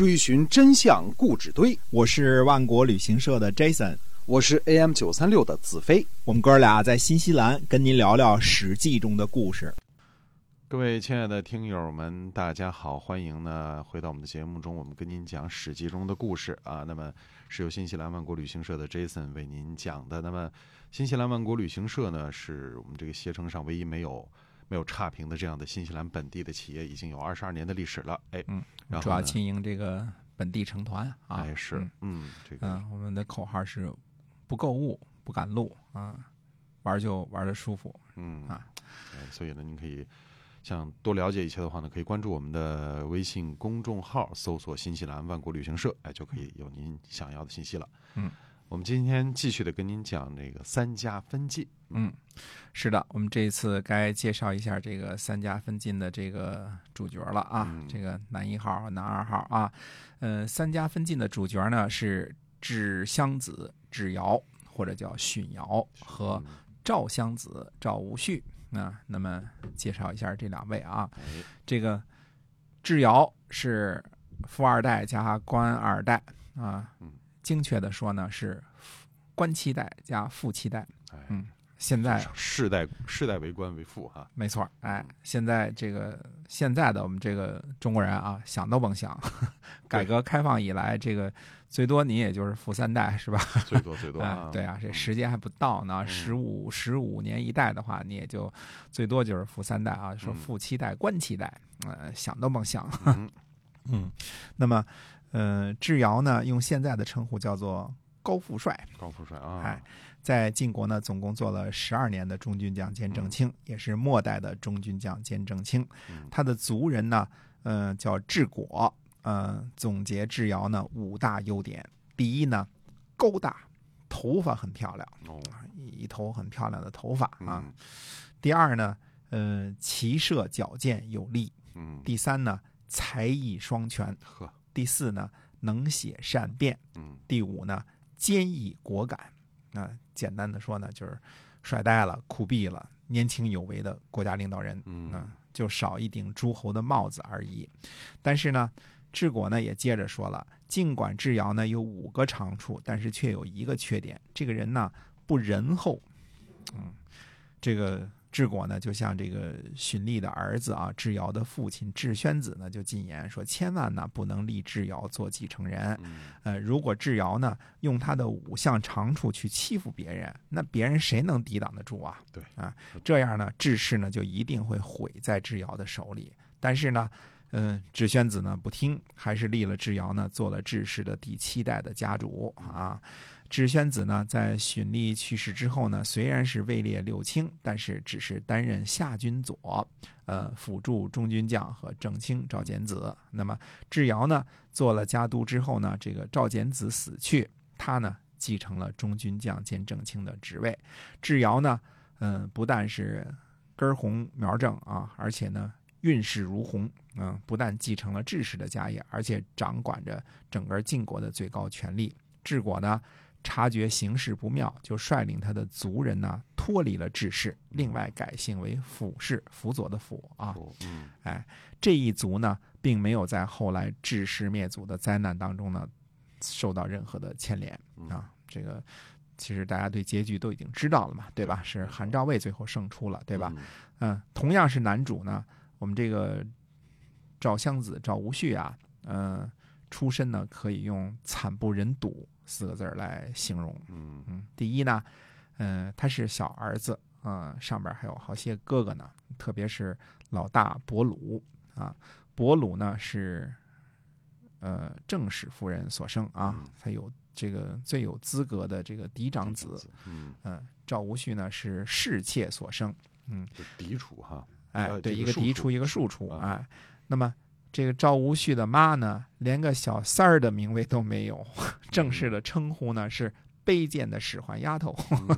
追寻真相故纸堆。我是万国旅行社的 Jason，我是 AM 九三六的子飞。我们哥俩在新西兰跟您聊聊《史记》中的故事。各位亲爱的听友们，大家好，欢迎呢回到我们的节目中，我们跟您讲《史记》中的故事啊。那么是由新西兰万国旅行社的 Jason 为您讲的。那么新西兰万国旅行社呢，是我们这个携程上唯一没有没有差评的这样的新西兰本地的企业，已经有二十二年的历史了。哎，嗯，然后主要经营这个本地成团啊。哎是嗯，嗯，这个嗯，我们的口号是不购物不赶路啊，玩就玩的舒服。嗯啊哎所以呢，您可以想多了解一些的话呢，可以关注我们的微信公众号，搜索“新西兰万国旅行社”，哎，就可以有您想要的信息了。嗯，我们今天继续的跟您讲这个三家分晋。嗯，是的，我们这一次该介绍一下这个三家分晋的这个主角了啊，嗯。这个男一号、男二号啊，呃，三家分晋的主角呢是智襄子智瑶，或者叫荀瑶和嗯。赵襄子赵无恤啊。那么介绍一下这两位啊，哎，这个智瑶是富二代加官二代啊嗯，精确的说呢是官七代加富七代。哎，嗯现在世代世代为官为富哈。没错，哎，现在这个现在的我们这个中国人啊，想都甭想，改革开放以来，这个最多你也就是富三代是吧？最多最多 哎啊，，对啊，这嗯时间还不到呢，嗯十五十五年一代的话，你也就最多就是富三代啊，说嗯富七代、官七代，呃，想都甭想。嗯 嗯，那么，呃，智瑶呢，用现在的称呼叫做高富帅，高富帅啊，哎，在晋国呢，总共做了十二年的中军将兼正卿，也是末代的中军将兼正卿。嗯他的族人呢，呃，叫智果。呃，总结智瑶呢五大优点：第一呢，高大，头发很漂亮，哦一头很漂亮的头发啊。嗯第二呢，呃，骑射矫健有力。嗯，第三呢，才艺双全。呵，第四呢，能写善辩。嗯第五呢，坚毅果敢。啊、简单的说呢，就是帅呆了、酷毙了、年轻有为的国家领导人。嗯嗯，就少一顶诸侯的帽子而已。但是呢，治国呢也接着说了，尽管智瑶呢有五个长处，但是却有一个缺点，这个人呢不仁厚。嗯，这个智果呢，就像这个荀立的儿子啊，智瑶的父亲智宣子呢，就进言说，千万呢不能立智瑶做继承人。嗯呃，如果智瑶呢用他的五项长处去欺负别人，那别人谁能抵挡得住啊？对啊，这样呢，智氏呢就一定会毁在智瑶的手里。但是呢，嗯、智宣子呢不听，还是立了智瑶呢做了智氏的第七代的家主啊。智宣子呢，在荀立去世之后呢，虽然是位列六卿，但是只是担任下军佐，呃，辅助中军将和正卿赵简子。那么智瑶呢，做了家督之后呢，这个赵简子死去，他呢继承了中军将兼正卿的职位。智瑶呢，嗯、不但是根红苗正啊，而且呢运势如虹，嗯、不但继承了智氏的家业，而且掌管着整个晋国的最高权力。智果呢，察觉形势不妙，就率领他的族人呢脱离了智氏，另外改姓为辅氏，辅佐的辅啊。哎，这一族呢，并没有在后来智氏灭族的灾难当中呢，受到任何的牵连嗯啊。这个其实大家对结局都已经知道了嘛，对吧？是韩赵魏最后胜出了，对吧？？嗯嗯，同样是男主呢，我们这个赵襄子赵无恤啊，嗯、出身呢可以用惨不忍睹四个字儿来形容。嗯。嗯，第一呢，嗯、他是小儿子，嗯、上边还有好些哥哥呢，特别是老大伯鲁啊，伯鲁呢是呃正室夫人所生啊嗯，他有这个最有资格的这个嫡长子，嗯，嗯、赵无恤呢是侍妾所生，嗯。嫡出哈，哎，呃对，一个嫡出，一个庶出，啊。哎，那么这个赵无恤的妈呢，连个小三儿的名位都没有，正式的称呼呢是卑贱的使唤丫头。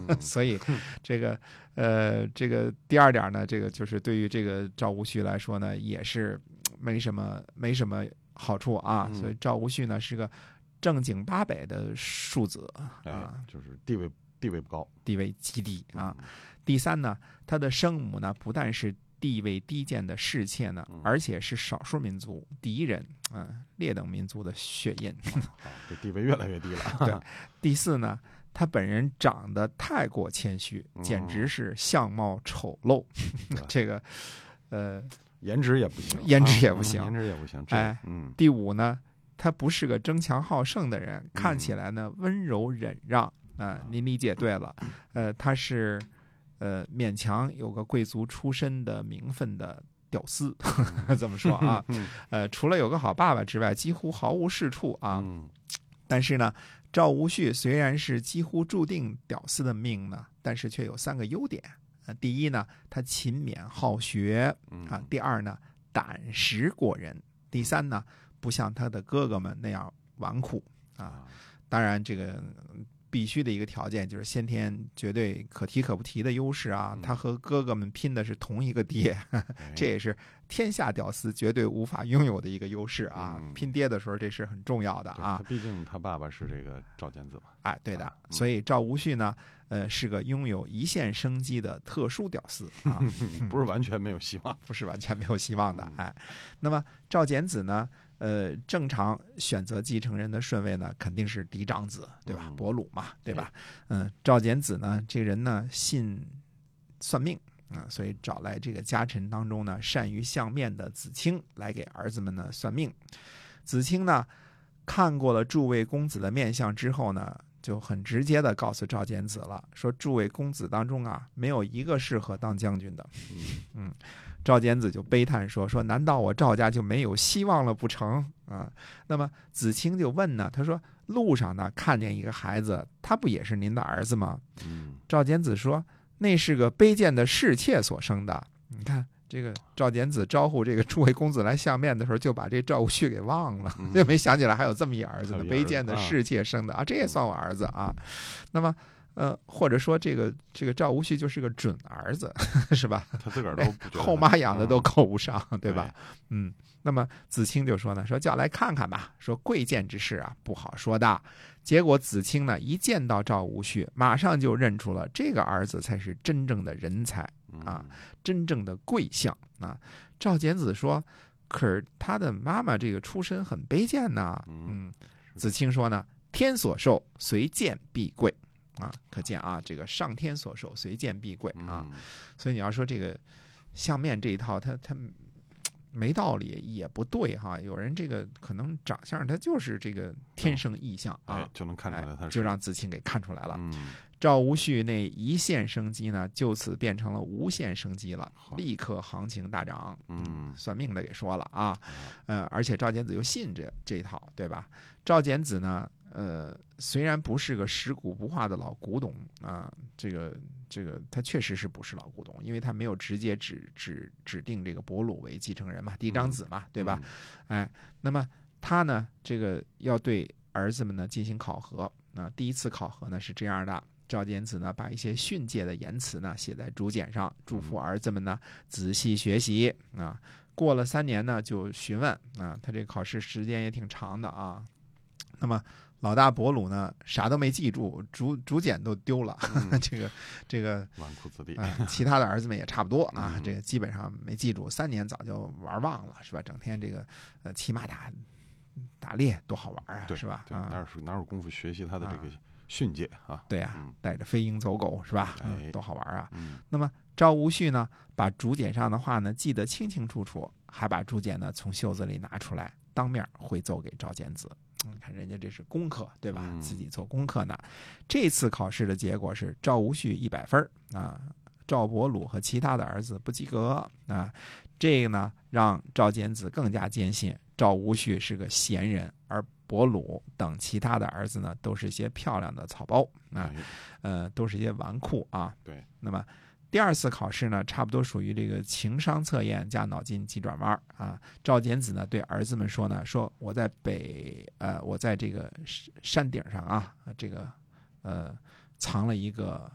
嗯 所以，这个呃，这个第二点呢，这个就是对于这个赵无恤来说呢，也是嗯没什么没什么好处啊。嗯所以赵无恤呢是个正经八百的庶子哎啊，，就是地位地位不高地位极低啊。嗯第三呢，他的生母呢不但是地位低贱的侍妾呢，而且是少数民族敌人，嗯、劣等民族的血印。这地位越来越低了。对 第四呢，他本人长得太过谦虚，简直是相貌丑陋。这个，呃，颜值也不行，颜值也不行啊颜值也不行。哎，嗯第五呢，他不是个争强好胜的人，看起来呢温柔忍让啊、您理解对了，呃，他是呃勉强有个贵族出身的名分的屌丝，这么说啊，嗯呃，除了有个好爸爸之外，几乎毫无是处啊。嗯 但是呢，赵无恤虽然是几乎注定屌丝的命呢，但是却有三个优点。呃，第一呢，他勤勉好学嗯啊；第二呢，胆识过人；第三呢，不像他的哥哥们那样纨绔啊。啊，当然，这个嗯必须的一个条件就是先天绝对可提可不提的优势啊。他和哥哥们拼的是同一个爹，哎这也是天下屌丝绝对无法拥有的一个优势啊。嗯拼爹的时候，这是很重要的啊。毕竟他爸爸是这个赵简子嘛。哎，对的所以赵无恤呢，呃，是个拥有一线生机的特殊屌丝啊，不是完全没有希望。不是完全没有希望的嗯。哎，那么赵简子呢，呃，正常选择继承人的顺位呢，肯定是嫡长子，对吧嗯？伯鲁嘛，对吧？嗯，赵简子呢，这个人呢，信算命。啊、所以找来这个家臣当中呢，善于相面的子清来给儿子们呢算命。子清呢，看过了诸位公子的面相之后呢，就很直接的告诉赵简子了，说诸位公子当中啊，没有一个适合当将军的。嗯，赵简子就悲叹说：“说难道我赵家就没有希望了不成？啊？”那么子清就问呢，他说：“路上呢看见一个孩子，他不也是您的儿子吗嗯？”赵简子说：“那是个卑贱的侍妾所生的。”你看。这个赵简子招呼这个诸位公子来相面的时候，就把这赵无恤给忘了，嗯就没想起来还有这么一儿子呢，卑贱的啊侍妾生的啊，这也算我儿子啊。那么，呃，或者说这个这个赵无恤就是个准儿子，是吧？他自个儿都后妈养的都嗯够不上，对吧？嗯，那么子清就说呢，说叫来看看吧，说贵贱之事啊，不好说的。结果子清呢，一见到赵无恤，马上就认出了这个儿子才是真正的人才，啊真正的贵相啊。赵简子说，可是他的妈妈这个出身很卑贱呐。嗯嗯，子清说呢，天所授，随贱必贵。啊，可见啊，这个上天所授，随见必贵啊。嗯所以你要说这个相面这一套，它它没道理也不对哈。有人这个可能长相他就是这个天生异相啊，哎就能看出来他就让子清给看出来了。嗯赵无恤那一线生机呢，就此变成了无限生机了，立刻行情大涨。嗯算命的给说了啊，呃，而且赵简子又信这这一套，对吧？赵简子呢，呃，虽然不是个食古不化的老古董啊、这个这个他确实是不是老古董，因为他没有直接指指指定这个伯鲁为继承人嘛，嫡长子嘛，对吧？？哎，那么他呢，这个要对儿子们呢进行考核。那、第一次考核呢是这样的：赵简子呢把一些训诫的言辞呢写在竹简上，嘱咐儿子们呢仔细学习啊。过了三年呢，就询问啊，他这个考试时间也挺长的啊。那么老大伯鲁呢，啥都没记住，竹竹简都丢了，嗯 这个这个纨绔子弟，啊，其他的儿子们也差不多啊，嗯这个基本上没记住，三年早就玩忘了，是吧？整天这个呃骑马打打猎多好玩啊，是吧？对，哪啊，有哪有功夫学习他的这个训诫啊？对呀、嗯带着飞鹰走狗是吧？哎嗯，多好玩啊！嗯那么赵无恤呢，把竹简上的话呢记得清清楚楚，还把竹简呢从袖子里拿出来，当面回奏给赵简子。你看人家这是功课，对吧？嗯自己做功课呢。这次考试的结果是赵无恤一百分儿啊，赵伯鲁和其他的儿子不及格啊。这个呢，让赵简子更加坚信赵无恤是个贤人，而伯鲁等其他的儿子呢，都是一些漂亮的草包啊。哎呃，都是一些纨绔啊。对，那么第二次考试呢，差不多属于这个情商测验加脑筋急转弯儿啊。赵简子呢对儿子们说呢，说我在北呃，我在这个山山顶上啊，这个呃藏了一个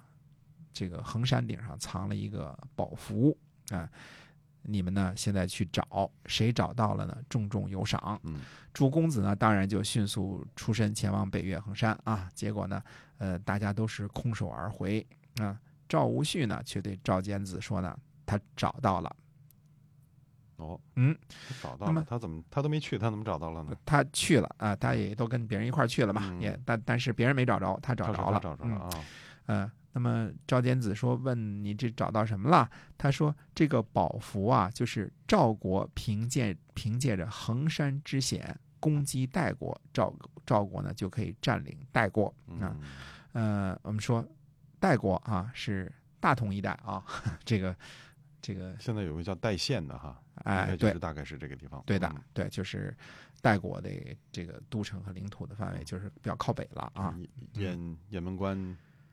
这个衡山顶上藏了一个宝符啊。你们呢？现在去找，谁找到了呢？重重有赏。嗯朱公子呢，当然就迅速出身前往北岳衡山啊。结果呢，呃，大家都是空手而回啊。赵无恤呢，却对赵简子说呢，他找到了，哦，嗯，找到那么了，他怎么他都没去，他怎么找到了呢？他去了啊，他也都跟别人一块去了嘛，嗯也但但是别人没找着，他找着了，找着了啊，嗯。呃，那么赵简子说：“问你这找到什么了？”他说：“这个宝符啊，就是赵国凭借凭借着衡山之险攻击代国，赵赵国呢就可以占领代国啊。嗯呃，我们说代国啊是大同一带啊，这个这个现在有个叫代县的哈，应哎，对。大概是这个地方，对的嗯，对，就是代国的这个都城和领土的范围就是比较靠北了啊。雁雁雁门关，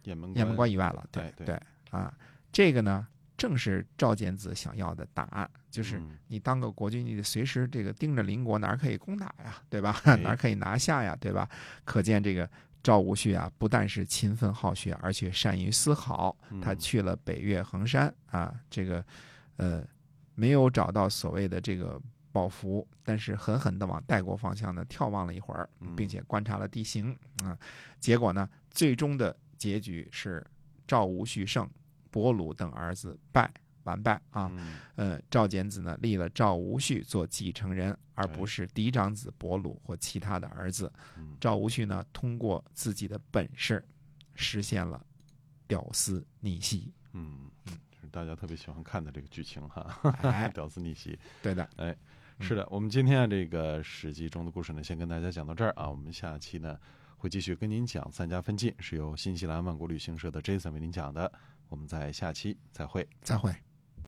雁门雁门关以外了，对哎对。对啊，这个呢正是赵简子想要的答案，就是嗯。你当个国君，你得随时这个盯着邻国哪儿可以攻打呀，对吧？哎。哪儿可以拿下呀，对吧？可见这个赵无恤啊，不但是勤奋好学，而且善于思考。他嗯去了北岳衡山啊，这个呃没有找到所谓的这个宝符，但是狠狠地往代国方向呢眺望了一会儿，嗯并且观察了地形啊。结果呢，最终的结局是赵无恤胜，伯鲁等儿子败完败啊。嗯呃，赵简子呢立了赵无恤做继承人，而不哎是嫡长子伯鲁或其他的儿子。嗯赵无恤呢通过自己的本事，实现了屌丝逆袭。嗯，是大家特别喜欢看的这个剧情哈，哎 屌丝逆袭。对的，哎是的，我们今天啊这个《史记》中的故事呢，先跟大家讲到这儿啊。我们下期呢会继续跟您讲三家分晋，是由新西兰万国旅行社的 Jason 为您讲的。我们在下期再会。再会。